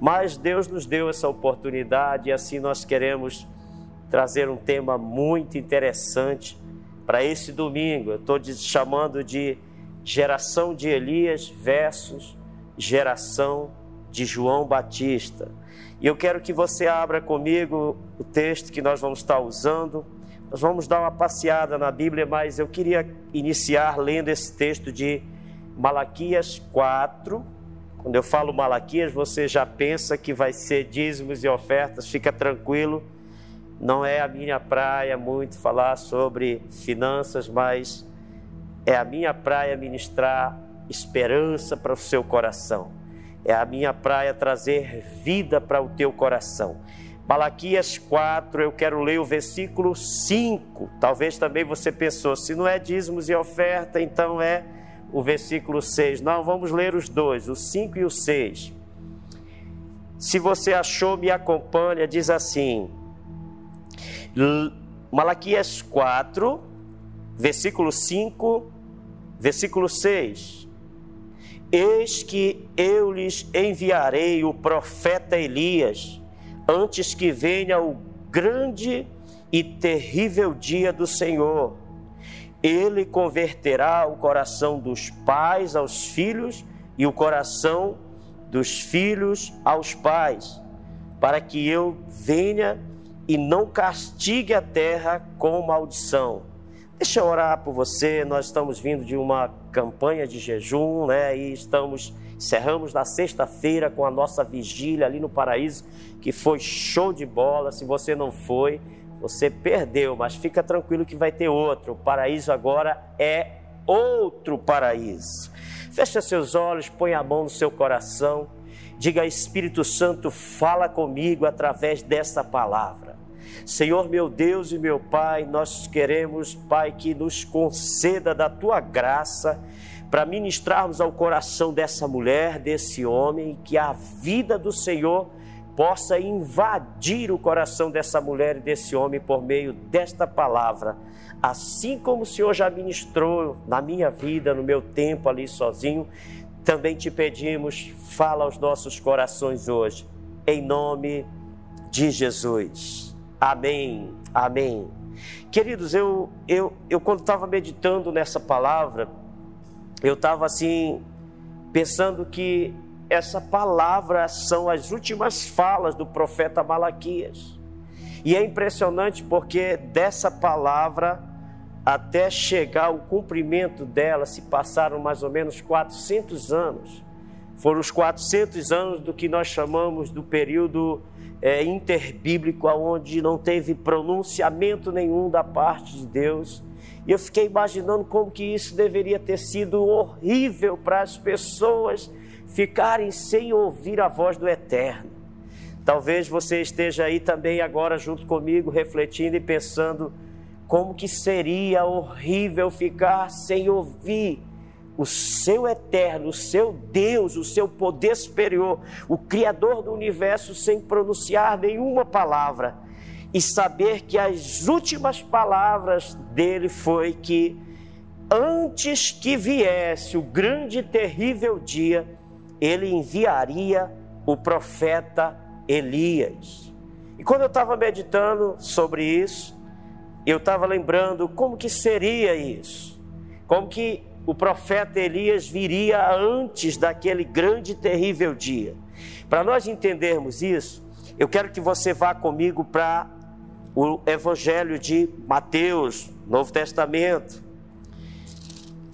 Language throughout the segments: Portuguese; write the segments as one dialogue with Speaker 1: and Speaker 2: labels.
Speaker 1: Mas Deus nos deu essa oportunidade e assim nós queremos trazer um tema muito interessante para esse domingo. Eu estou chamando de geração de Elias versus geração de João Batista. E eu quero que você abra comigo o texto que nós vamos estar usando. Nós vamos dar uma passeada na Bíblia, mas eu queria iniciar lendo esse texto de Malaquias 4. Quando eu falo Malaquias, você já pensa que vai ser dízimos e ofertas, fica tranquilo. Não é a minha praia muito falar sobre finanças, mas é a minha praia ministrar esperança para o seu coração. É a minha praia trazer vida para o teu coração. Malaquias 4, eu quero ler o versículo 5. Talvez também você pensou, se não é dízimos e oferta, então é o versículo 6. Não, vamos ler os dois, o 5 e o 6. Se você achou, me acompanha, diz assim: Malaquias 4, versículo 5, versículo 6. Eis que eu lhes enviarei o profeta Elias, antes que venha o grande e terrível dia do Senhor. Ele converterá o coração dos pais aos filhos e o coração dos filhos aos pais, para que eu venha e não castigue a terra com maldição. Deixa eu orar por você. Nós estamos vindo de uma campanha de jejum, né? E estamos encerramos na sexta-feira com a nossa vigília ali no paraíso, que foi show de bola. Se você não foi, você perdeu, mas fica tranquilo que vai ter outro. O paraíso agora é outro paraíso. Feche seus olhos, põe a mão no seu coração. Diga, Espírito Santo, fala comigo através dessa palavra. Senhor meu Deus e meu Pai, nós queremos, Pai, que nos conceda da tua graça para ministrarmos ao coração dessa mulher, desse homem, que a vida do Senhor possa invadir o coração dessa mulher e desse homem por meio desta palavra. Assim como o Senhor já ministrou na minha vida, no meu tempo ali sozinho, também te pedimos, fala aos nossos corações hoje, em nome de Jesus. Amém, amém. Queridos, eu, eu, eu quando estava meditando nessa palavra, eu estava assim, pensando que essa palavra são as últimas falas do profeta Malaquias. E é impressionante porque dessa palavra até chegar ao cumprimento dela se passaram mais ou menos 400 anos. Foram os 400 anos do que nós chamamos do período é, interbíblico, onde não teve pronunciamento nenhum da parte de Deus. E eu fiquei imaginando como que isso deveria ter sido horrível para as pessoas ficarem sem ouvir a voz do Eterno. Talvez você esteja aí também agora junto comigo, refletindo e pensando como que seria horrível ficar sem ouvir o seu eterno, o seu Deus, o seu poder superior, o Criador do universo, sem pronunciar nenhuma palavra, e saber que as últimas palavras dele foi que antes que viesse o grande e terrível dia, ele enviaria o profeta Elias. E quando eu estava meditando sobre isso, eu estava lembrando como que seria isso, como que o profeta Elias viria antes daquele grande e terrível dia. Para nós entendermos isso, eu quero que você vá comigo para o Evangelho de Mateus, Novo Testamento.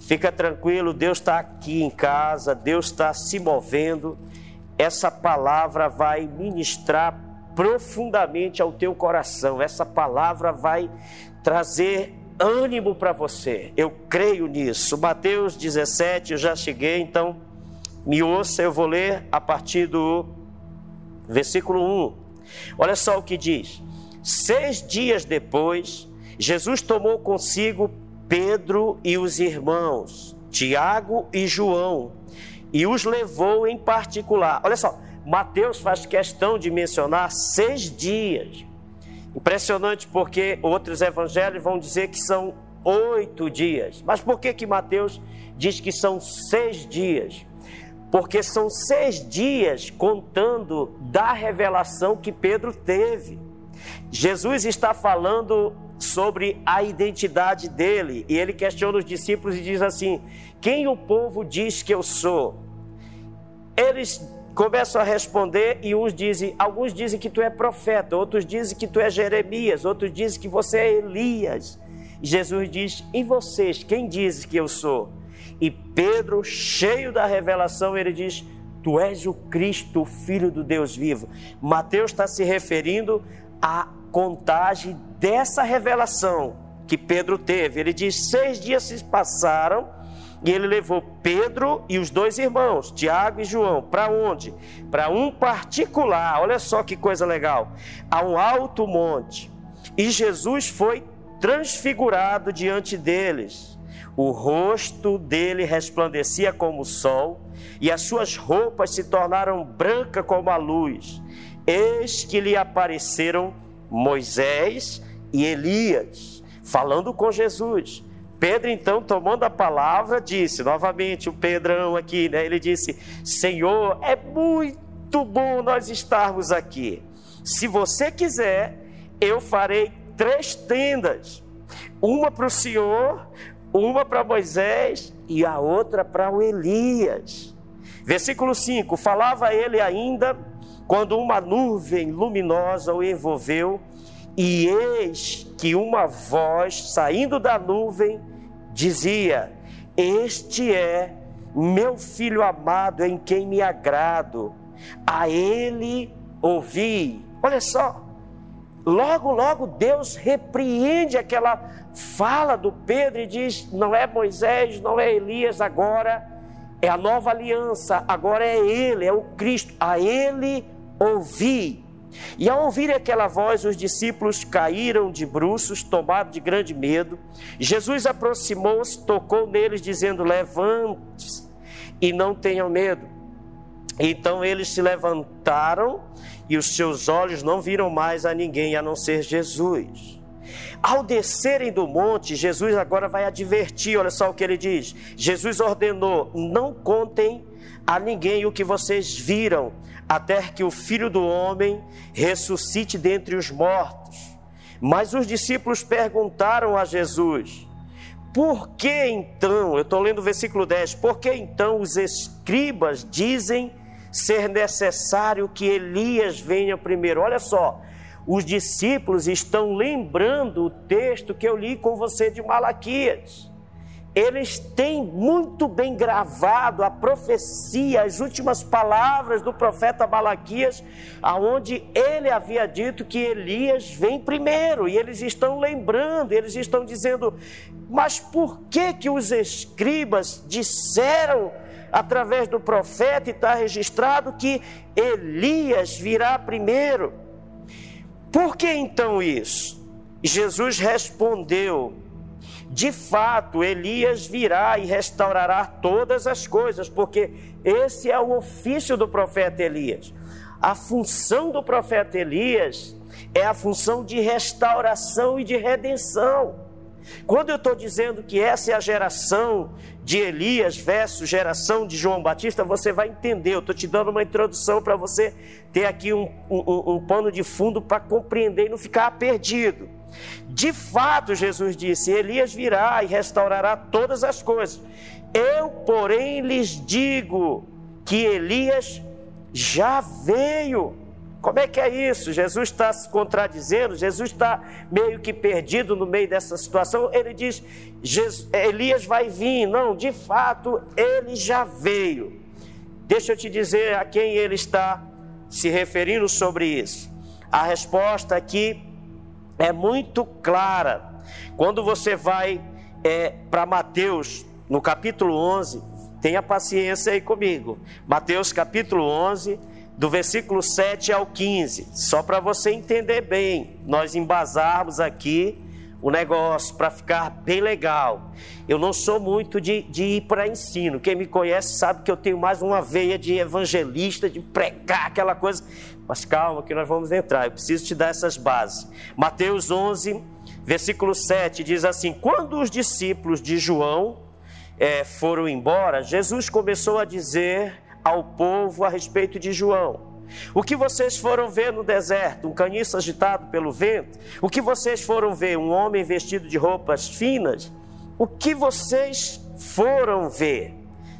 Speaker 1: Fica tranquilo, Deus está aqui em casa, Deus está se movendo. Essa palavra vai ministrar profundamente ao teu coração. Essa palavra vai trazer ânimo para você. Eu creio nisso. Mateus 17, eu já cheguei, então me ouça, eu vou ler a partir do versículo 1. Olha só o que diz: Seis dias depois, Jesus tomou consigo Pedro e os irmãos, Tiago e João, e os levou em particular. Olha só, Mateus faz questão de mencionar seis dias. Impressionante porque outros evangelhos vão dizer que são oito dias. Mas por que que Mateus diz que são seis dias? porque são seis dias contando da revelação que Pedro teve. Jesus está falando sobre a identidade dele e ele questiona os discípulos e diz assim: Quem o povo diz que eu sou? Eles começam a responder e uns dizem, alguns dizem que tu é profeta, outros dizem que tu é Jeremias, outros dizem que você é Elias. Jesus diz: "E vocês, quem diz que eu sou?" E Pedro, cheio da revelação, ele diz: Tu és o Cristo, o Filho do Deus vivo. Mateus está se referindo à contagem dessa revelação que Pedro teve. Ele diz: Seis dias se passaram e ele levou Pedro e os dois irmãos, Tiago e João, para onde? Para um particular, olha só que coisa legal, a um alto monte. E Jesus foi transfigurado diante deles. O rosto dele resplandecia como o sol, e as suas roupas se tornaram brancas como a luz. Eis que lhe apareceram Moisés e Elias, falando com Jesus. Pedro, então, tomando a palavra, disse, novamente, o Pedrão aqui, né? Ele disse: Senhor, é muito bom nós estarmos aqui. Se você quiser, eu farei três tendas: uma para o Senhor, uma para Moisés e a outra para o Elias. Versículo 5: Falava ele ainda quando uma nuvem luminosa o envolveu e eis que uma voz saindo da nuvem dizia: Este é meu filho amado em quem me agrado, a ele ouvi. Olha só, logo, logo Deus repreende aquela fala do Pedro e diz: Não é Moisés, não é Elias agora, é a nova aliança, agora é ele, é o Cristo, a ele ouvi. E ao ouvir aquela voz, os discípulos caíram de bruços, tomados de grande medo. Jesus aproximou-se, tocou neles, dizendo: Levante-se e não tenham medo. Então eles se levantaram e os seus olhos não viram mais a ninguém a não ser Jesus. Ao descerem do monte, Jesus agora vai advertir, olha só o que ele diz. Jesus ordenou: Não contem a ninguém o que vocês viram até que o filho do homem ressuscite dentre os mortos. Mas os discípulos perguntaram a Jesus: Por que então, eu estou lendo o versículo 10, por que então os escribas dizem ser necessário que Elias venha primeiro? Olha só, os discípulos estão lembrando o texto que eu li com você de Malaquias eles têm muito bem gravado a profecia, as últimas palavras do profeta Malaquias, aonde ele havia dito que Elias vem primeiro, e eles estão lembrando, eles estão dizendo: "Mas por que que os escribas disseram através do profeta e está registrado que Elias virá primeiro? Por que então isso?" Jesus respondeu: de fato, Elias virá e restaurará todas as coisas, porque esse é o ofício do profeta Elias. A função do profeta Elias é a função de restauração e de redenção. Quando eu estou dizendo que essa é a geração de Elias versus geração de João Batista, você vai entender. Eu estou te dando uma introdução para você ter aqui um, um, um pano de fundo para compreender e não ficar perdido. De fato, Jesus disse: Elias virá e restaurará todas as coisas. Eu, porém, lhes digo que Elias já veio. Como é que é isso? Jesus está se contradizendo, Jesus está meio que perdido no meio dessa situação. Ele diz: Elias vai vir. Não, de fato, ele já veio. Deixa eu te dizer a quem ele está se referindo sobre isso. A resposta aqui é muito clara. Quando você vai é, para Mateus, no capítulo 11, tenha paciência aí comigo. Mateus capítulo 11, do versículo 7 ao 15, só para você entender bem, nós embasarmos aqui o negócio para ficar bem legal. Eu não sou muito de, de ir para ensino. Quem me conhece sabe que eu tenho mais uma veia de evangelista, de pregar aquela coisa. Mas calma, que nós vamos entrar. Eu preciso te dar essas bases. Mateus 11, versículo 7 diz assim: Quando os discípulos de João é, foram embora, Jesus começou a dizer ao povo a respeito de João. O que vocês foram ver no deserto? Um caniço agitado pelo vento? O que vocês foram ver? Um homem vestido de roupas finas? O que vocês foram ver?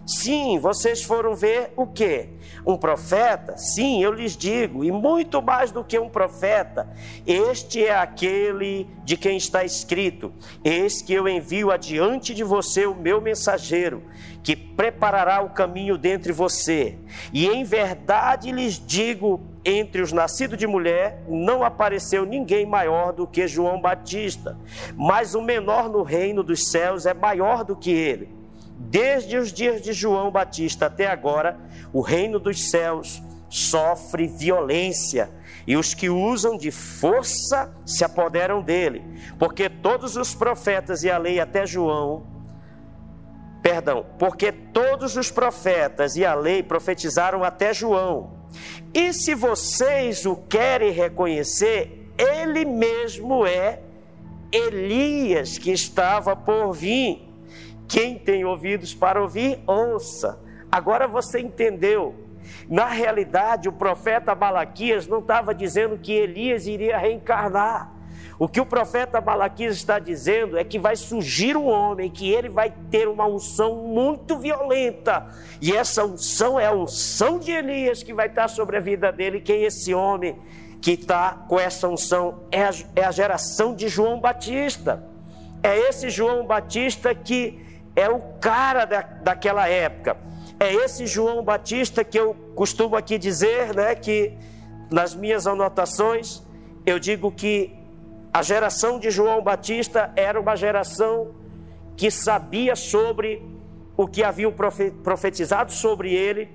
Speaker 1: Sim, vocês foram ver o quê? Um profeta? Sim, eu lhes digo, e muito mais do que um profeta. Este é aquele de quem está escrito: Eis que eu envio adiante de você o meu mensageiro, que preparará o caminho dentre você. E em verdade lhes digo: entre os nascidos de mulher não apareceu ninguém maior do que João Batista, mas o menor no reino dos céus é maior do que ele. Desde os dias de João Batista até agora, o reino dos céus sofre violência e os que usam de força se apoderam dele, porque todos os profetas e a lei até João, perdão, porque todos os profetas e a lei profetizaram até João. E se vocês o querem reconhecer, ele mesmo é Elias que estava por vir. Quem tem ouvidos para ouvir, ouça. Agora você entendeu. Na realidade, o profeta Malaquias não estava dizendo que Elias iria reencarnar. O que o profeta Malaquias está dizendo é que vai surgir um homem, que ele vai ter uma unção muito violenta. E essa unção é a unção de Elias que vai estar sobre a vida dele. Quem é esse homem que está com essa unção? É a, é a geração de João Batista. É esse João Batista que é o cara da, daquela época. É esse João Batista que eu costumo aqui dizer, né, que nas minhas anotações eu digo que a geração de João Batista era uma geração que sabia sobre o que haviam profetizado sobre ele.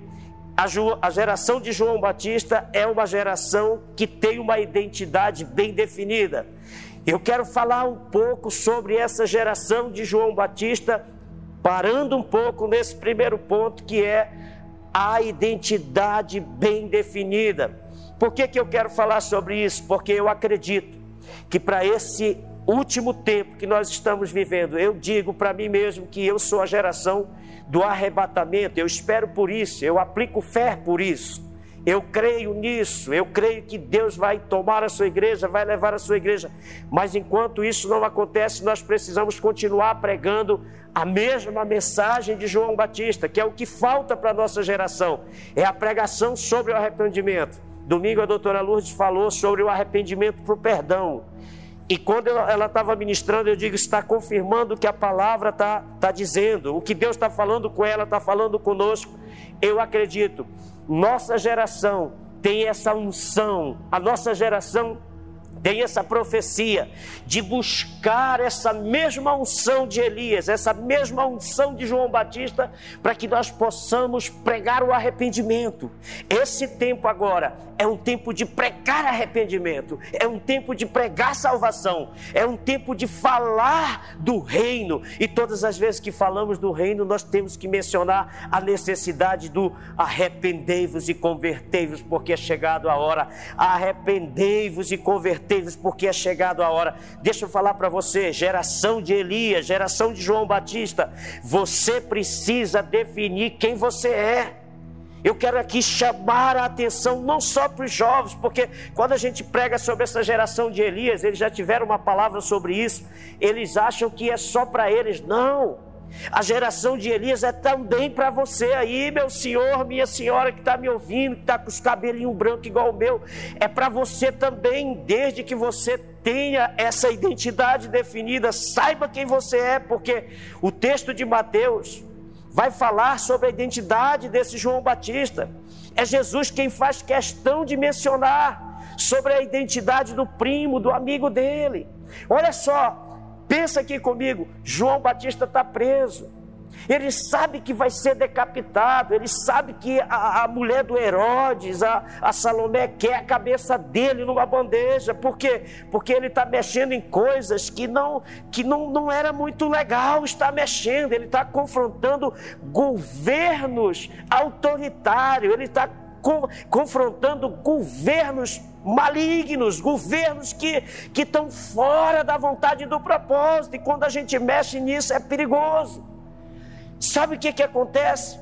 Speaker 1: A, a geração de João Batista é uma geração que tem uma identidade bem definida. Eu quero falar um pouco sobre essa geração de João Batista parando um pouco nesse primeiro ponto que é a identidade bem definida. Por que, que eu quero falar sobre isso? Porque eu acredito que para esse último tempo que nós estamos vivendo, eu digo para mim mesmo que eu sou a geração do arrebatamento, eu espero por isso, eu aplico fé por isso. Eu creio nisso, eu creio que Deus vai tomar a sua igreja, vai levar a sua igreja. Mas enquanto isso não acontece, nós precisamos continuar pregando a mesma mensagem de João Batista, que é o que falta para a nossa geração, é a pregação sobre o arrependimento. Domingo a doutora Lourdes falou sobre o arrependimento para o perdão. E quando ela estava ministrando, eu digo, está confirmando o que a palavra está tá dizendo, o que Deus está falando com ela, está falando conosco. Eu acredito, nossa geração tem essa unção, a nossa geração tem essa profecia de buscar essa mesma unção de Elias, essa mesma unção de João Batista, para que nós possamos pregar o arrependimento. Esse tempo agora é um tempo de pregar arrependimento, é um tempo de pregar salvação, é um tempo de falar do reino. E todas as vezes que falamos do reino, nós temos que mencionar a necessidade do arrependei-vos e convertei-vos, porque é chegado a hora. Arrependei-vos e convertei porque é chegado a hora. Deixa eu falar para você, geração de Elias, geração de João Batista, você precisa definir quem você é. Eu quero aqui chamar a atenção não só para os jovens, porque quando a gente prega sobre essa geração de Elias, eles já tiveram uma palavra sobre isso, eles acham que é só para eles. Não. A geração de Elias é também para você aí, meu senhor, minha senhora que está me ouvindo, que está com os cabelinhos brancos igual o meu. É para você também, desde que você tenha essa identidade definida, saiba quem você é, porque o texto de Mateus vai falar sobre a identidade desse João Batista. É Jesus quem faz questão de mencionar sobre a identidade do primo, do amigo dele. Olha só, Pensa aqui comigo: João Batista está preso. Ele sabe que vai ser decapitado, ele sabe que a, a mulher do Herodes, a, a, Salomé, quer a cabeça dele numa bandeja. Por quê? Porque ele está mexendo em coisas que não, que não, não era muito legal estar mexendo. Ele está confrontando governos autoritários, ele está confrontando governos malignos, governos que, que estão fora da vontade do propósito, e quando a gente mexe nisso é perigoso. Sabe o que, que acontece?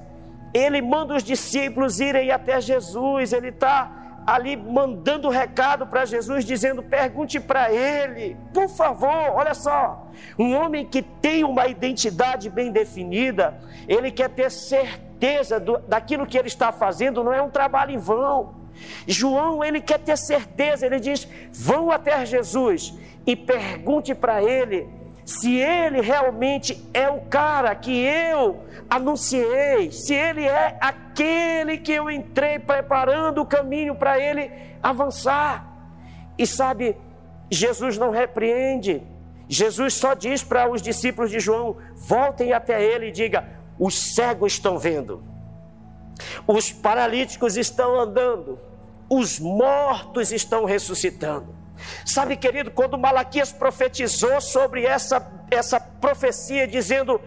Speaker 1: ele manda os discípulos irem até Jesus, ele está ali mandando recado para Jesus, dizendo: pergunte para ele, por favor, olha só. Um homem que tem uma identidade bem definida, ele quer ter certeza do, daquilo que ele está fazendo, não é um trabalho em vão. João, ele quer ter certeza, ele diz: vão até Jesus e pergunte para ele se ele realmente é o cara que eu anunciei, se ele é aquele que eu entrei preparando o caminho para ele avançar. E sabe, Jesus não repreende, Jesus só diz para os discípulos de João: voltem até ele e diga: os cegos estão vendo, os paralíticos estão andando, os mortos estão ressuscitando. Sabe, querido, quando Malaquias profetizou sobre essa, essa profecia, dizendo: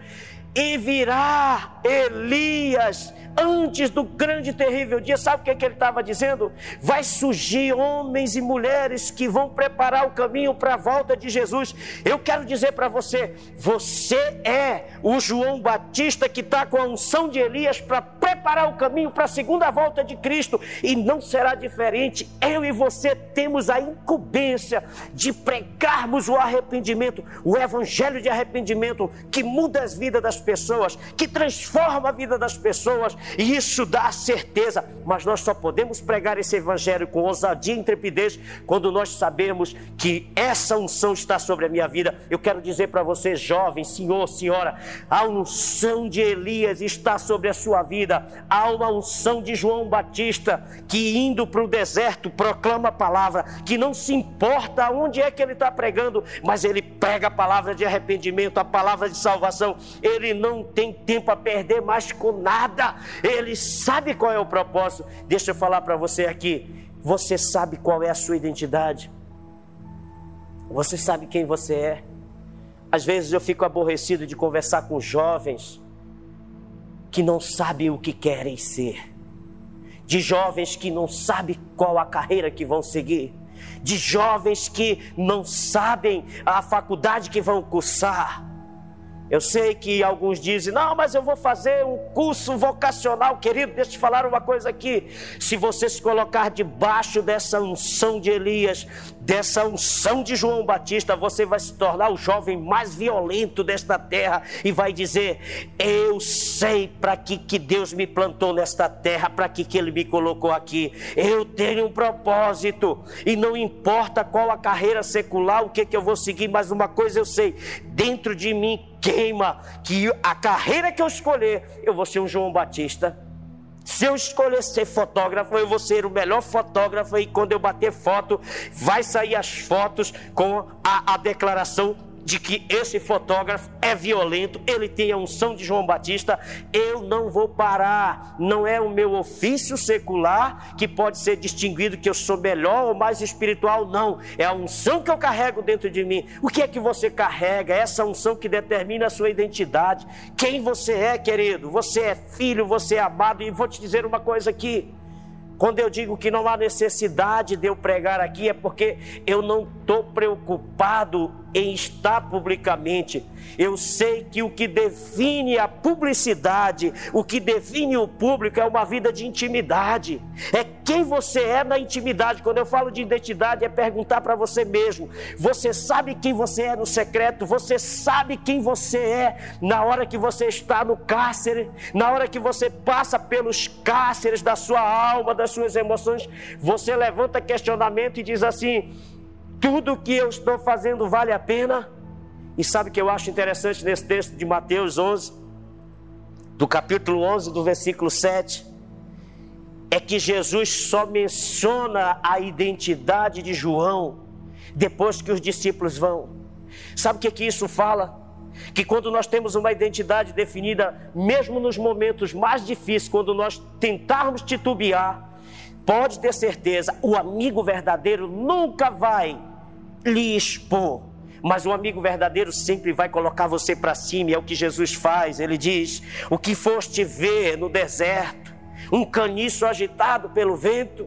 Speaker 1: E virá Elias antes do grande e terrível dia, sabe o que, é que ele estava dizendo? Vai surgir homens e mulheres que vão preparar o caminho para a volta de Jesus. Eu quero dizer para você: você é o João Batista que está com a unção de Elias para preparar o caminho para a segunda volta de Cristo, e não será diferente. Eu e você temos a incumbência de pregarmos o arrependimento, o evangelho de arrependimento que muda as vidas das pessoas, que transforma a vida das pessoas e isso dá certeza, mas nós só podemos pregar esse evangelho com ousadia e intrepidez quando nós sabemos que essa unção está sobre a minha vida. Eu quero dizer para você, jovem, senhor, senhora, a unção de Elias está sobre a sua vida. Há uma unção de João Batista que indo para o deserto proclama a palavra, que não se importa onde é que ele está pregando, mas ele prega a palavra de arrependimento, a palavra de salvação. Ele não tem tempo a perder mais com nada ele sabe qual é o propósito. Deixa eu falar para você aqui. Você sabe qual é a sua identidade? Você sabe quem você é? Às vezes eu fico aborrecido de conversar com jovens que não sabem o que querem ser, de jovens que não sabem qual a carreira que vão seguir, de jovens que não sabem a faculdade que vão cursar eu sei que alguns dizem, não, mas eu vou fazer um curso vocacional, querido. Deixa eu te falar uma coisa aqui. Se você se colocar debaixo dessa unção de Elias, dessa unção de João Batista, você vai se tornar o jovem mais violento desta terra e vai dizer: Eu sei para que, que Deus me plantou nesta terra, para que, que Ele me colocou aqui. Eu tenho um propósito e não importa qual a carreira secular, o que, que eu vou seguir, mas uma coisa eu sei: dentro de mim queima que a carreira que eu escolher, eu vou ser um João Batista. Se eu escolher ser fotógrafo, eu vou ser o melhor fotógrafo e quando eu bater foto, vai sair as fotos com a, a declaração de que esse fotógrafo é violento, ele tem a unção de João Batista, eu não vou parar. Não é o meu ofício secular que pode ser distinguido que eu sou melhor ou mais espiritual, não. É a unção que eu carrego dentro de mim. O que é que você carrega? É essa unção que determina a sua identidade. Quem você é, querido? Você é filho, você é amado, e vou te dizer uma coisa aqui. Quando eu digo que não há necessidade de eu pregar aqui, é porque eu não estou preocupado em estar publicamente. Eu sei que o que define a publicidade, o que define o público é uma vida de intimidade. É quem você é na intimidade. Quando eu falo de identidade, é perguntar para você mesmo: você sabe quem você é no secreto? Você sabe quem você é na hora que você está no cárcere? Na hora que você passa pelos cárceres da sua alma, das suas emoções? Você levanta questionamento e diz assim: tudo que eu estou fazendo vale a pena? E sabe o que eu acho interessante nesse texto de Mateus 11, do capítulo 11, do versículo 7? É que Jesus só menciona a identidade de João depois que os discípulos vão. Sabe o que, que isso fala? Que quando nós temos uma identidade definida, mesmo nos momentos mais difíceis, quando nós tentarmos titubear, pode ter certeza, o amigo verdadeiro nunca vai lhe expor. Mas o amigo verdadeiro sempre vai colocar você para cima, e é o que Jesus faz. Ele diz: O que foste ver no deserto, um caniço agitado pelo vento,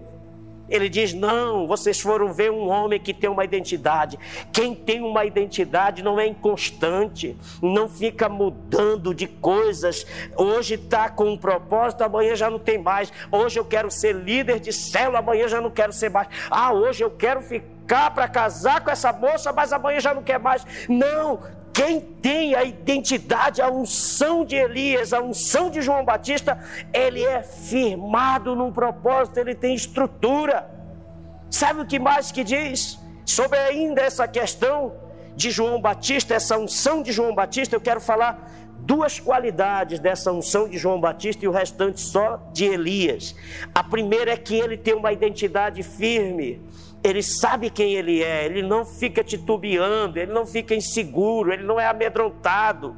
Speaker 1: Ele diz: Não, vocês foram ver um homem que tem uma identidade. Quem tem uma identidade não é inconstante, não fica mudando de coisas. Hoje está com um propósito, amanhã já não tem mais. Hoje eu quero ser líder de célula, amanhã já não quero ser mais. Ah, hoje eu quero ficar para casar com essa moça, mas amanhã já não quer mais. Não, quem tem a identidade, a unção de Elias, a unção de João Batista, ele é firmado num propósito, ele tem estrutura. Sabe o que mais que diz? Sobre ainda essa questão de João Batista, essa unção de João Batista, eu quero falar duas qualidades dessa unção de João Batista e o restante só de Elias. A primeira é que ele tem uma identidade firme ele sabe quem ele é, ele não fica titubeando, ele não fica inseguro, ele não é amedrontado.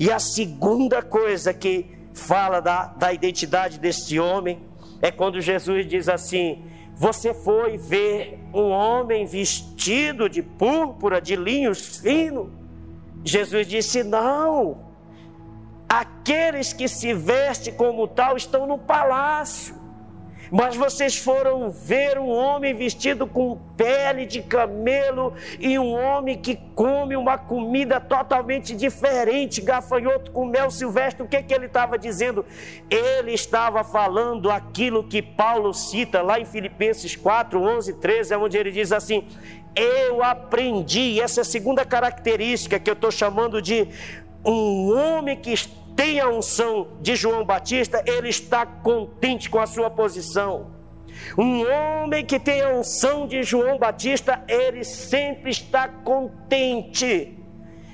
Speaker 1: E a segunda coisa que fala da, da identidade desse homem é quando Jesus diz assim: Você foi ver um homem vestido de púrpura, de linhos finos? Jesus disse: Não. Aqueles que se vestem como tal estão no palácio. Mas vocês foram ver um homem vestido com pele de camelo e um homem que come uma comida totalmente diferente, gafanhoto com mel silvestre. O que, que ele estava dizendo? Ele estava falando aquilo que Paulo cita lá em Filipenses 4, 11, 13, onde ele diz assim: Eu aprendi, essa é a segunda característica que eu estou chamando de um homem que tem a unção de João Batista, ele está contente com a sua posição. Um homem que tem a unção de João Batista, ele sempre está contente.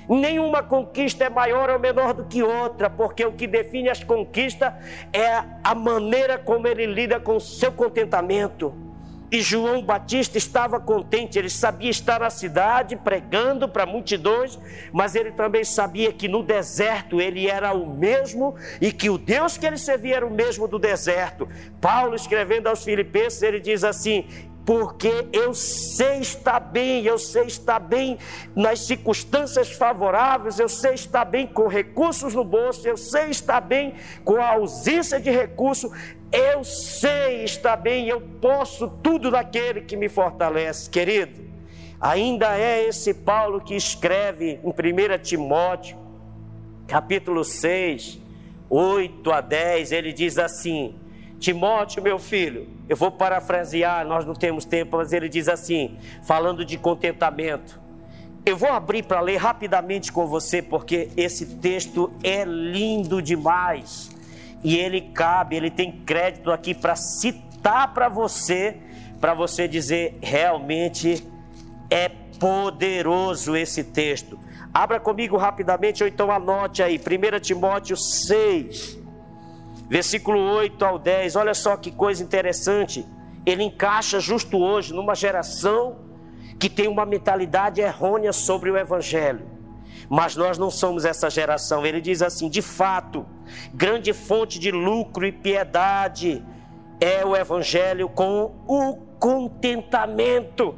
Speaker 1: Nenhuma conquista é maior ou menor do que outra, porque o que define as conquistas é a maneira como ele lida com o seu contentamento. E João Batista estava contente, ele sabia estar na cidade pregando para multidões, mas ele também sabia que no deserto ele era o mesmo e que o Deus que ele servia era o mesmo do deserto. Paulo, escrevendo aos Filipenses, ele diz assim: porque eu sei estar bem, eu sei estar bem nas circunstâncias favoráveis, eu sei estar bem com recursos no bolso, eu sei estar bem com a ausência de recurso, eu sei estar bem, eu posso tudo daquele que me fortalece, querido. Ainda é esse Paulo que escreve em 1 Timóteo, capítulo 6, 8 a 10, ele diz assim: Timóteo, meu filho, eu vou parafrasear, nós não temos tempo, mas ele diz assim, falando de contentamento. Eu vou abrir para ler rapidamente com você, porque esse texto é lindo demais. E ele cabe, ele tem crédito aqui para citar para você, para você dizer realmente é poderoso esse texto. Abra comigo rapidamente, ou então anote aí, 1 Timóteo 6, versículo 8 ao 10, olha só que coisa interessante. Ele encaixa justo hoje numa geração que tem uma mentalidade errônea sobre o Evangelho. Mas nós não somos essa geração. Ele diz assim: de fato, grande fonte de lucro e piedade é o Evangelho com o contentamento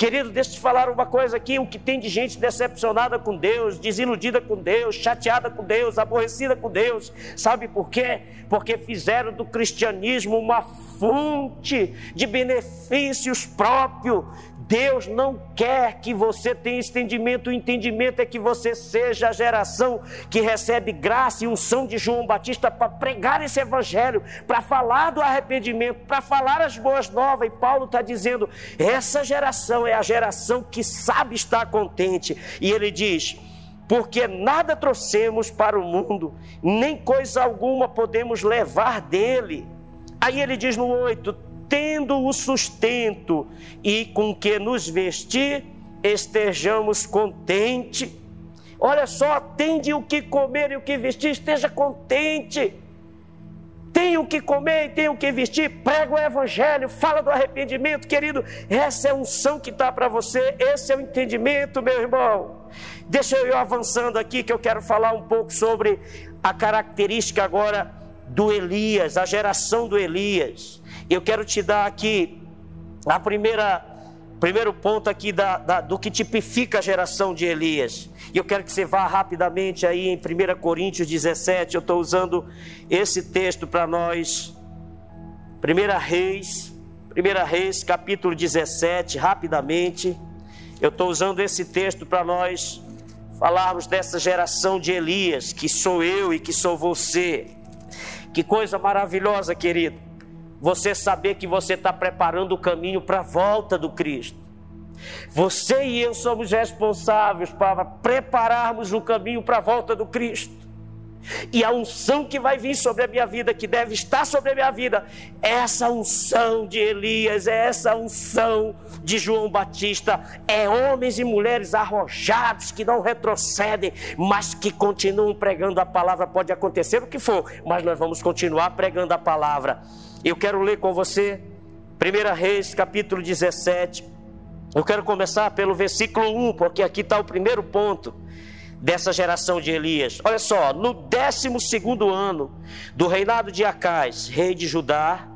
Speaker 1: Querido, deixa eu te falar uma coisa aqui: o que tem de gente decepcionada com Deus, desiludida com Deus, chateada com Deus, aborrecida com Deus, sabe por quê? Porque fizeram do cristianismo uma fonte de benefícios próprios, Deus não quer que você tenha entendimento, o entendimento é que você seja a geração que recebe graça e unção de João Batista para pregar esse evangelho, para falar do arrependimento, para falar as boas novas. E Paulo está dizendo: essa geração é a geração que sabe estar contente. E ele diz: porque nada trouxemos para o mundo, nem coisa alguma podemos levar dele. Aí ele diz no 8: tendo o sustento e com que nos vestir, estejamos contente. Olha só, tende o que comer e o que vestir, esteja contente. Tem o que comer e tem o que vestir, prega o evangelho, fala do arrependimento, querido. Essa é a unção que está para você, esse é o entendimento, meu irmão. Deixa eu ir avançando aqui, que eu quero falar um pouco sobre a característica agora do Elias, a geração do Elias. Eu quero te dar aqui a primeira primeiro ponto aqui da, da, do que tipifica a geração de Elias. E eu quero que você vá rapidamente aí em 1 Coríntios 17. Eu estou usando esse texto para nós. 1 Reis, 1 Reis, capítulo 17, rapidamente. Eu estou usando esse texto para nós falarmos dessa geração de Elias, que sou eu e que sou você. Que coisa maravilhosa, querido. Você saber que você está preparando o caminho para a volta do Cristo. Você e eu somos responsáveis para prepararmos o caminho para a volta do Cristo. E a unção que vai vir sobre a minha vida, que deve estar sobre a minha vida, é essa unção de Elias, é essa unção de João Batista, é homens e mulheres arrojados que não retrocedem, mas que continuam pregando a palavra. Pode acontecer o que for, mas nós vamos continuar pregando a palavra. Eu quero ler com você 1 Reis, capítulo 17. Eu quero começar pelo versículo 1, porque aqui está o primeiro ponto dessa geração de Elias. Olha só, no 12 ano do reinado de Acais, rei de Judá.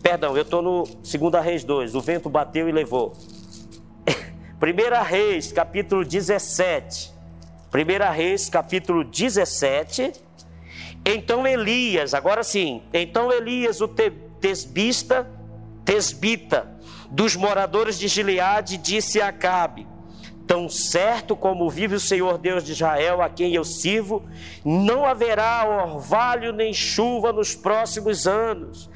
Speaker 1: Perdão, eu estou no 2 Reis 2. O vento bateu e levou. 1 Reis, capítulo 17. 1 Reis, capítulo 17. Então Elias, agora sim, então Elias, o tesbista, tesbita, dos moradores de Gileade, disse a Acabe: Tão certo como vive o Senhor Deus de Israel, a quem eu sirvo, não haverá orvalho nem chuva nos próximos anos,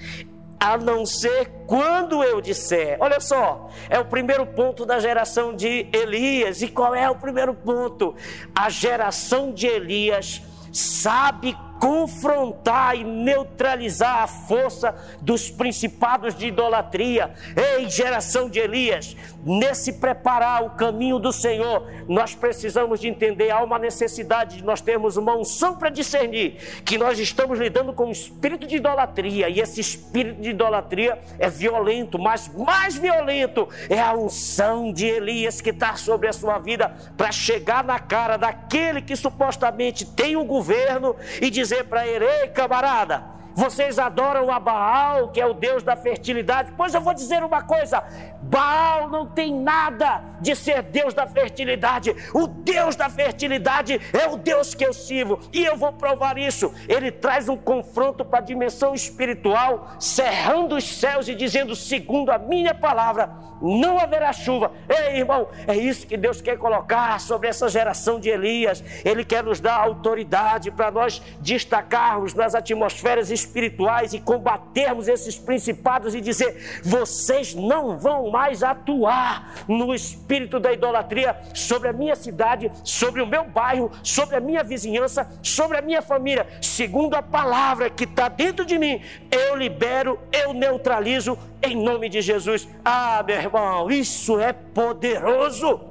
Speaker 1: a não ser quando eu disser. Olha só, é o primeiro ponto da geração de Elias. E qual é o primeiro ponto? A geração de Elias sabe confrontar e neutralizar a força dos principados de idolatria. Ei, geração de Elias, nesse preparar o caminho do Senhor, nós precisamos de entender, há uma necessidade de nós termos uma unção para discernir que nós estamos lidando com um espírito de idolatria e esse espírito de idolatria é violento, mas mais violento é a unção de Elias que está sobre a sua vida para chegar na cara daquele que supostamente tem o governo e dizer para ele: ei, camarada vocês adoram a Baal, que é o Deus da fertilidade. Pois eu vou dizer uma coisa: Baal não tem nada de ser Deus da fertilidade. O Deus da fertilidade é o Deus que eu sirvo. E eu vou provar isso. Ele traz um confronto para a dimensão espiritual, cerrando os céus e dizendo: segundo a minha palavra, não haverá chuva. Ei, irmão, é isso que Deus quer colocar sobre essa geração de Elias. Ele quer nos dar autoridade para nós destacarmos nas atmosferas espirituais e combatermos esses principados e dizer: vocês não vão mais atuar no espírito da idolatria sobre a minha cidade, sobre o meu bairro, sobre a minha vizinhança, sobre a minha família. Segundo a palavra que está dentro de mim, eu libero, eu neutralizo em nome de Jesus. Ah, meu irmão, isso é poderoso.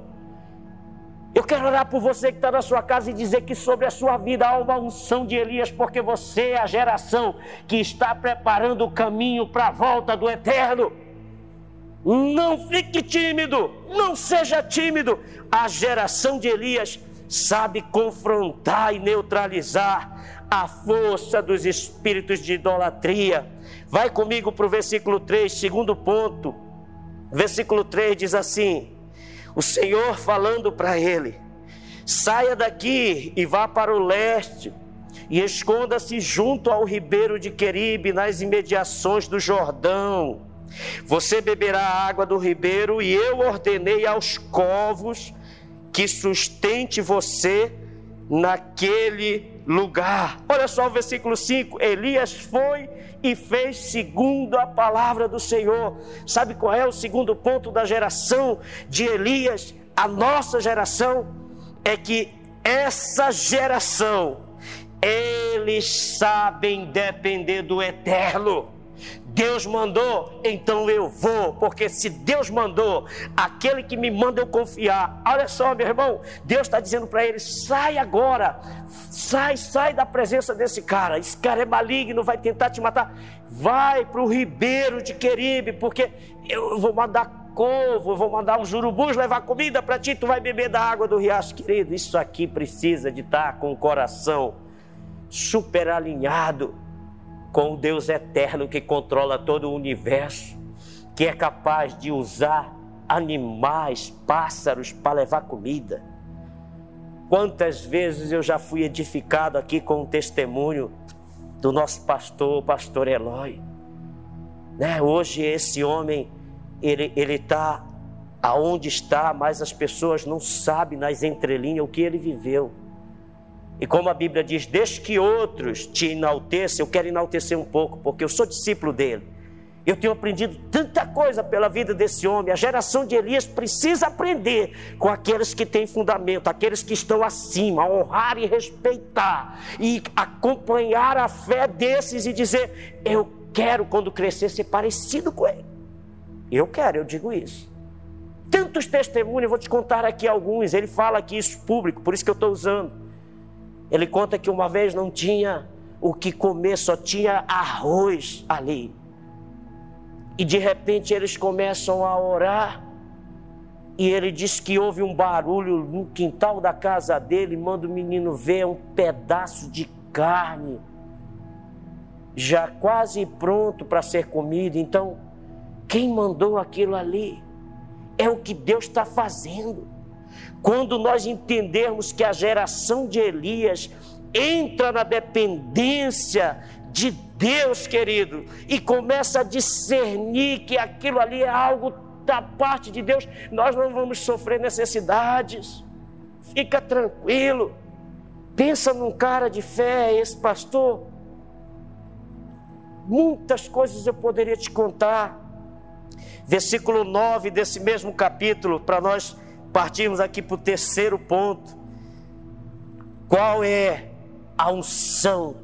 Speaker 1: Eu quero orar por você que está na sua casa e dizer que sobre a sua vida há uma unção de Elias, porque você é a geração que está preparando o caminho para a volta do eterno. Não fique tímido, não seja tímido. A geração de Elias sabe confrontar e neutralizar a força dos espíritos de idolatria. Vai comigo para o versículo 3, segundo ponto. Versículo 3 diz assim: o Senhor falando para ele: saia daqui e vá para o leste, e esconda-se junto ao ribeiro de Queribe, nas imediações do Jordão. Você beberá a água do ribeiro, e eu ordenei aos covos que sustente você naquele lugar. Olha só o versículo 5: Elias foi e fez segundo a palavra do Senhor. Sabe qual é o segundo ponto da geração de Elias? A nossa geração é que essa geração eles sabem depender do eterno. Deus mandou, então eu vou, porque se Deus mandou, aquele que me manda eu confiar. Olha só, meu irmão, Deus está dizendo para ele: sai agora, sai, sai da presença desse cara. Esse cara é maligno, vai tentar te matar. Vai para o ribeiro de Queribe, porque eu vou mandar corvo, eu vou mandar uns urubus levar comida para ti, tu vai beber da água do riacho, querido. Isso aqui precisa de estar com o coração super alinhado com o Deus eterno que controla todo o universo, que é capaz de usar animais, pássaros para levar comida. Quantas vezes eu já fui edificado aqui com o testemunho do nosso pastor, o pastor Eloy. Né? Hoje esse homem, ele está aonde está, mas as pessoas não sabem nas entrelinhas o que ele viveu. E como a Bíblia diz, desde que outros te enalteçam, eu quero enaltecer um pouco, porque eu sou discípulo dele. Eu tenho aprendido tanta coisa pela vida desse homem. A geração de Elias precisa aprender com aqueles que têm fundamento, aqueles que estão acima, honrar e respeitar, e acompanhar a fé desses e dizer: Eu quero, quando crescer, ser parecido com ele. Eu quero, eu digo isso. Tantos testemunhos, vou te contar aqui alguns. Ele fala aqui isso público, por isso que eu estou usando. Ele conta que uma vez não tinha o que comer, só tinha arroz ali. E de repente eles começam a orar. E ele diz que houve um barulho no quintal da casa dele, manda o menino ver um pedaço de carne já quase pronto para ser comido. Então, quem mandou aquilo ali é o que Deus está fazendo. Quando nós entendermos que a geração de Elias entra na dependência de Deus, querido, e começa a discernir que aquilo ali é algo da parte de Deus, nós não vamos sofrer necessidades. Fica tranquilo. Pensa num cara de fé, esse pastor. Muitas coisas eu poderia te contar. Versículo 9 desse mesmo capítulo, para nós partirmos aqui para o terceiro ponto. Qual é a unção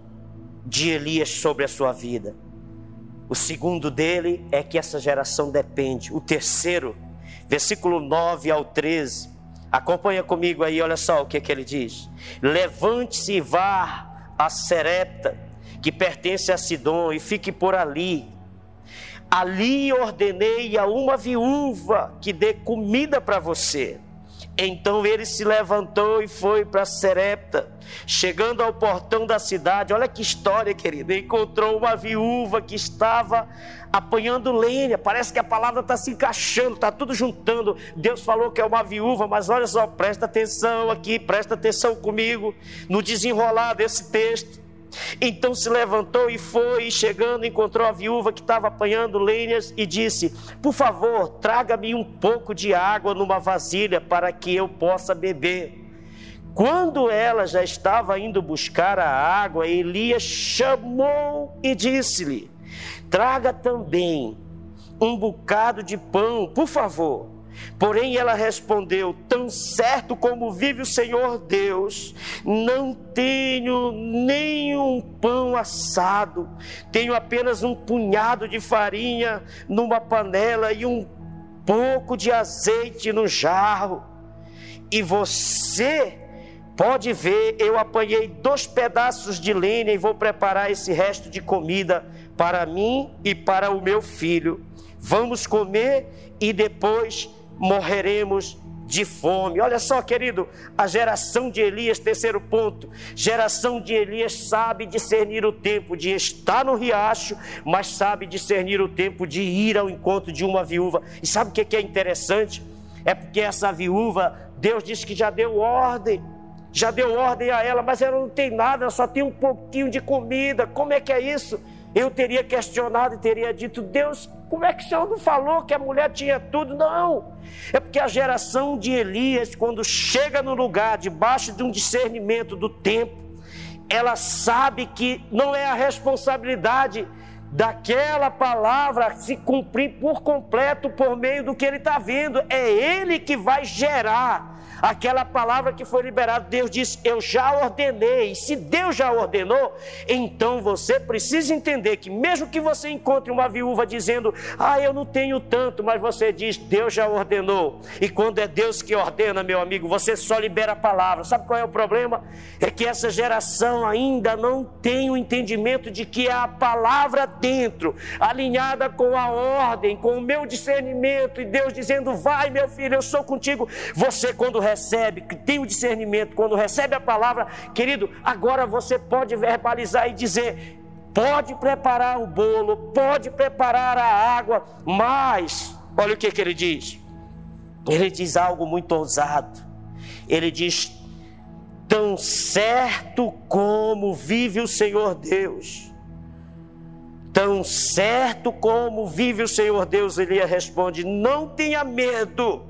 Speaker 1: de Elias sobre a sua vida? O segundo dele é que essa geração depende. O terceiro, versículo 9 ao 13. Acompanha comigo aí, olha só o que, é que ele diz: Levante-se e vá a Serepta, que pertence a Sidom, e fique por ali Ali ordenei a uma viúva que dê comida para você. Então ele se levantou e foi para Serepta. Chegando ao portão da cidade, olha que história, querido. Encontrou uma viúva que estava apanhando lenha. Parece que a palavra está se encaixando, está tudo juntando. Deus falou que é uma viúva, mas olha só, presta atenção aqui, presta atenção comigo no desenrolar desse texto. Então se levantou e foi, e chegando, encontrou a viúva que estava apanhando lenhas e disse: Por favor, traga-me um pouco de água numa vasilha para que eu possa beber. Quando ela já estava indo buscar a água, Elias chamou e disse-lhe: Traga também um bocado de pão, por favor. Porém ela respondeu: Tão certo como vive o Senhor Deus, não tenho nenhum pão assado, tenho apenas um punhado de farinha numa panela e um pouco de azeite no jarro. E você pode ver, eu apanhei dois pedaços de lenha e vou preparar esse resto de comida para mim e para o meu filho. Vamos comer e depois morreremos de fome. Olha só, querido, a geração de Elias, terceiro ponto. Geração de Elias sabe discernir o tempo de estar no riacho, mas sabe discernir o tempo de ir ao encontro de uma viúva. E sabe o que é interessante? É porque essa viúva, Deus disse que já deu ordem. Já deu ordem a ela, mas ela não tem nada, só tem um pouquinho de comida. Como é que é isso? Eu teria questionado e teria dito: Deus, como é que o Senhor não falou que a mulher tinha tudo? Não. É porque a geração de Elias, quando chega no lugar, debaixo de um discernimento do tempo, ela sabe que não é a responsabilidade daquela palavra se cumprir por completo por meio do que ele está vendo. É ele que vai gerar aquela palavra que foi liberada, Deus disse: Eu já ordenei. E se Deus já ordenou, então você precisa entender que, mesmo que você encontre uma viúva dizendo, Ah, eu não tenho tanto, mas você diz, Deus já ordenou. E quando é Deus que ordena, meu amigo, você só libera a palavra. Sabe qual é o problema? É que essa geração ainda não tem o entendimento de que é a palavra dentro, alinhada com a ordem, com o meu discernimento, e Deus dizendo: Vai, meu filho, eu sou contigo. Você, quando recebe, que tem o discernimento, quando recebe a palavra, querido, agora você pode verbalizar e dizer: pode preparar o bolo, pode preparar a água, mas, olha o que, que ele diz. Ele diz algo muito ousado. Ele diz: tão certo como vive o Senhor Deus, Tão certo como vive o Senhor Deus, Elias responde: Não tenha medo,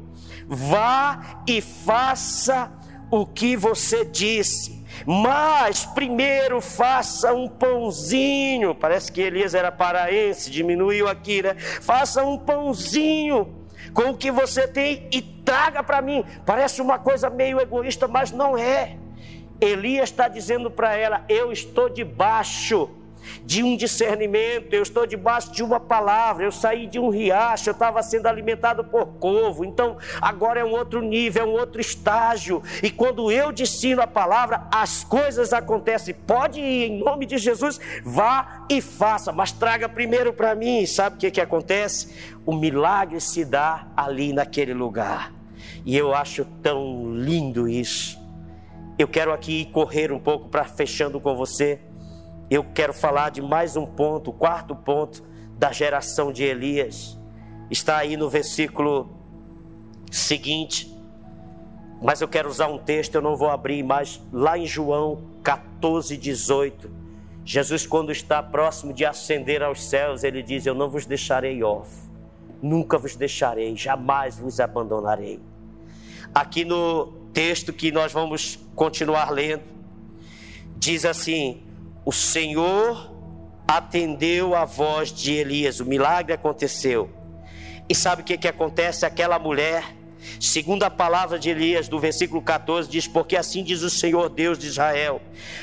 Speaker 1: vá e faça o que você disse. Mas primeiro faça um pãozinho. Parece que Elias era paraense, diminuiu aqui, né? Faça um pãozinho com o que você tem e traga para mim. Parece uma coisa meio egoísta, mas não é. Elias está dizendo para ela: Eu estou debaixo de um discernimento, eu estou debaixo de uma palavra, eu saí de um riacho, eu estava sendo alimentado por corvo, então agora é um outro nível, é um outro estágio, e quando eu destino a palavra, as coisas acontecem. Pode ir em nome de Jesus, vá e faça, mas traga primeiro para mim. Sabe o que, que acontece? O milagre se dá ali naquele lugar, e eu acho tão lindo isso. Eu quero aqui correr um pouco para fechando com você eu quero falar de mais um ponto, o quarto ponto da geração de Elias. Está aí no versículo seguinte. Mas eu quero usar um texto, eu não vou abrir, mas lá em João 14, 18, Jesus, quando está próximo de ascender aos céus, ele diz: Eu não vos deixarei órfão, nunca vos deixarei, jamais vos abandonarei. Aqui no texto que nós vamos continuar lendo, diz assim: o Senhor atendeu a voz de Elias, o milagre aconteceu. E sabe o que, que acontece? Aquela mulher, segundo a palavra de Elias, do versículo 14, diz: Porque assim diz o Senhor Deus de Israel: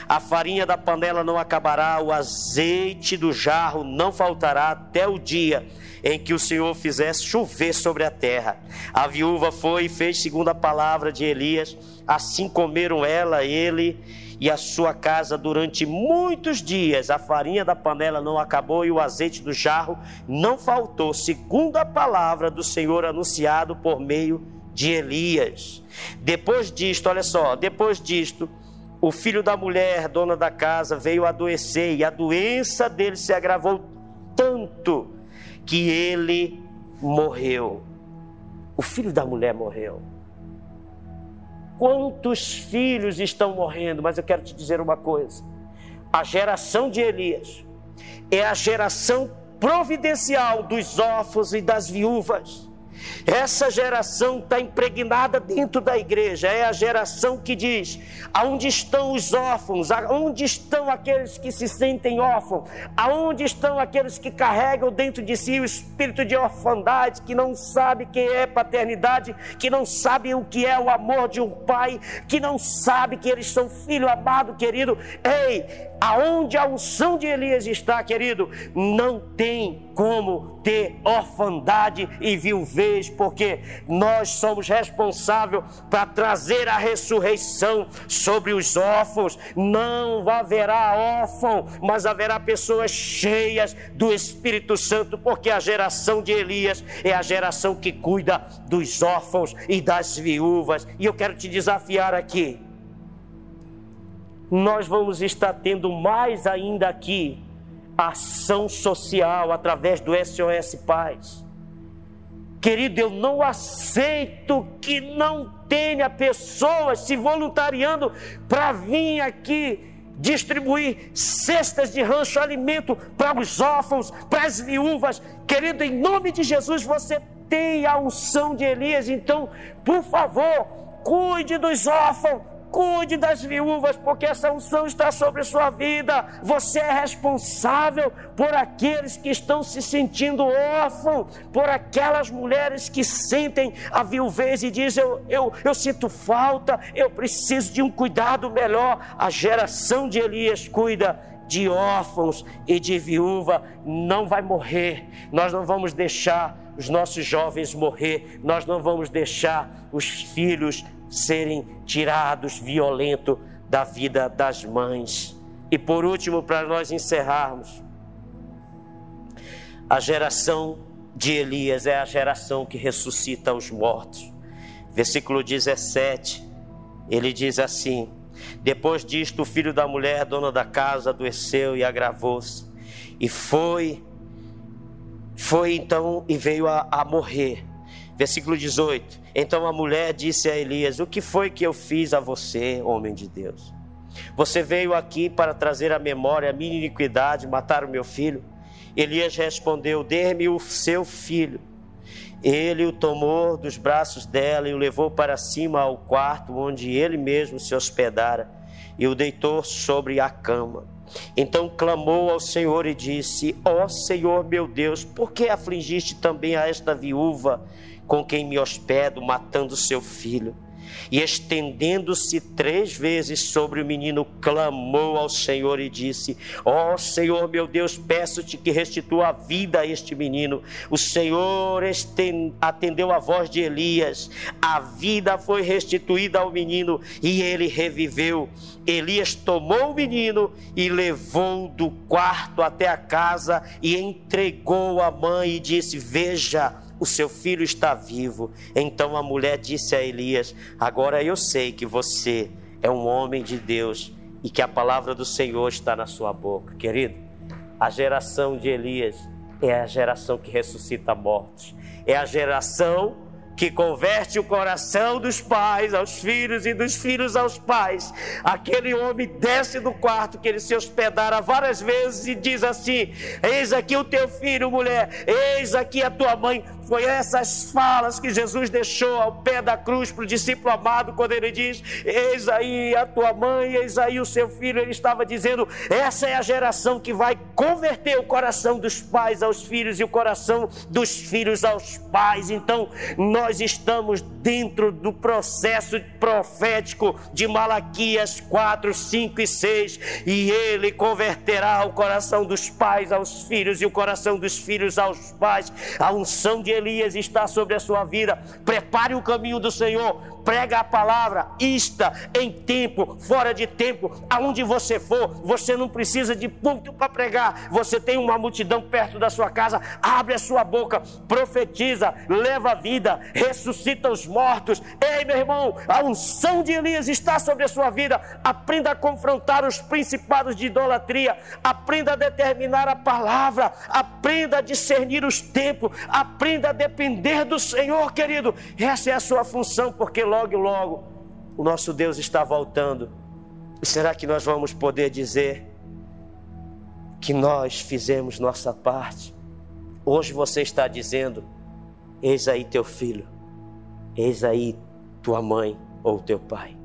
Speaker 1: a farinha da panela não acabará, o azeite do jarro não faltará até o dia em que o Senhor fizesse chover sobre a terra. A viúva foi e fez segundo a palavra de Elias, assim comeram ela, ele e a sua casa durante muitos dias. A farinha da panela não acabou e o azeite do jarro não faltou, segundo a palavra do Senhor anunciado por meio de Elias. Depois disto, olha só, depois disto, o filho da mulher, dona da casa, veio adoecer e a doença dele se agravou tanto que ele morreu. O filho da mulher morreu. Quantos filhos estão morrendo? Mas eu quero te dizer uma coisa: a geração de Elias é a geração providencial dos órfãos e das viúvas. Essa geração está impregnada dentro da igreja. É a geração que diz: aonde estão os órfãos? Aonde estão aqueles que se sentem órfãos? Aonde estão aqueles que carregam dentro de si o espírito de orfandade, que não sabe quem é paternidade, que não sabe o que é o amor de um pai, que não sabe que eles são filho amado, querido? Ei, aonde a unção de Elias está, querido, não tem como ter orfandade e viuvez, porque nós somos responsáveis para trazer a ressurreição sobre os órfãos. Não haverá órfão, mas haverá pessoas cheias do Espírito Santo, porque a geração de Elias é a geração que cuida dos órfãos e das viúvas. E eu quero te desafiar aqui nós vamos estar tendo mais ainda aqui ação social através do SOS Paz. Querido, eu não aceito que não tenha pessoas se voluntariando para vir aqui distribuir cestas de rancho, alimento para os órfãos, para as viúvas. Querido, em nome de Jesus, você tem a unção de Elias, então, por favor, cuide dos órfãos, Cuide das viúvas, porque essa unção está sobre a sua vida. Você é responsável por aqueles que estão se sentindo órfãos, por aquelas mulheres que sentem a viuvez e dizem: eu, eu, eu sinto falta, eu preciso de um cuidado melhor. A geração de Elias cuida de órfãos e de viúva não vai morrer. Nós não vamos deixar os nossos jovens morrer, nós não vamos deixar os filhos serem tirados violento da vida das mães. E por último, para nós encerrarmos, a geração de Elias é a geração que ressuscita os mortos. Versículo 17, ele diz assim: Depois disto, o filho da mulher, dona da casa, adoeceu e agravou-se, e foi, foi então e veio a, a morrer. Versículo 18: Então a mulher disse a Elias: O que foi que eu fiz a você, homem de Deus? Você veio aqui para trazer à memória a minha iniquidade, matar o meu filho. Elias respondeu: Dê-me o seu filho. Ele o tomou dos braços dela e o levou para cima ao quarto onde ele mesmo se hospedara e o deitou sobre a cama. Então clamou ao Senhor e disse: Ó oh, Senhor meu Deus, por que afligiste também a esta viúva com quem me hospedo, matando seu filho? E estendendo-se três vezes sobre o menino, clamou ao Senhor e disse: Ó oh, Senhor meu Deus, peço-te que restitua a vida a este menino. O Senhor atendeu a voz de Elias, a vida foi restituída ao menino e ele reviveu. Elias tomou o menino e levou do quarto até a casa e entregou a mãe e disse: Veja, o seu filho está vivo. Então a mulher disse a Elias: Agora eu sei que você é um homem de Deus e que a palavra do Senhor está na sua boca. Querido, a geração de Elias é a geração que ressuscita mortos, é a geração que converte o coração dos pais aos filhos e dos filhos aos pais. Aquele homem desce do quarto que ele se hospedara várias vezes e diz assim: Eis aqui o teu filho, mulher, eis aqui a tua mãe. Foi essas falas que Jesus deixou ao pé da cruz para o discípulo amado, quando ele diz: Eis aí a tua mãe, eis aí o seu filho. Ele estava dizendo: Essa é a geração que vai converter o coração dos pais aos filhos e o coração dos filhos aos pais. Então, nós estamos dentro do processo profético de Malaquias 4, 5 e 6, e ele converterá o coração dos pais aos filhos e o coração dos filhos aos pais. A unção de Elias está sobre a sua vida. Prepare o caminho do Senhor, prega a palavra, ista em tempo, fora de tempo, aonde você for, você não precisa de púlpito para pregar. Você tem uma multidão perto da sua casa, abre a sua boca, profetiza, leva a vida, ressuscita os mortos. Ei, meu irmão, a unção de Elias está sobre a sua vida. Aprenda a confrontar os principados de idolatria, aprenda a determinar a palavra, aprenda a discernir os tempos, aprenda a depender do Senhor, querido. Essa é a sua função, porque logo, logo o nosso Deus está voltando. Será que nós vamos poder dizer que nós fizemos nossa parte? Hoje você está dizendo: Eis aí teu filho, eis aí tua mãe ou teu pai.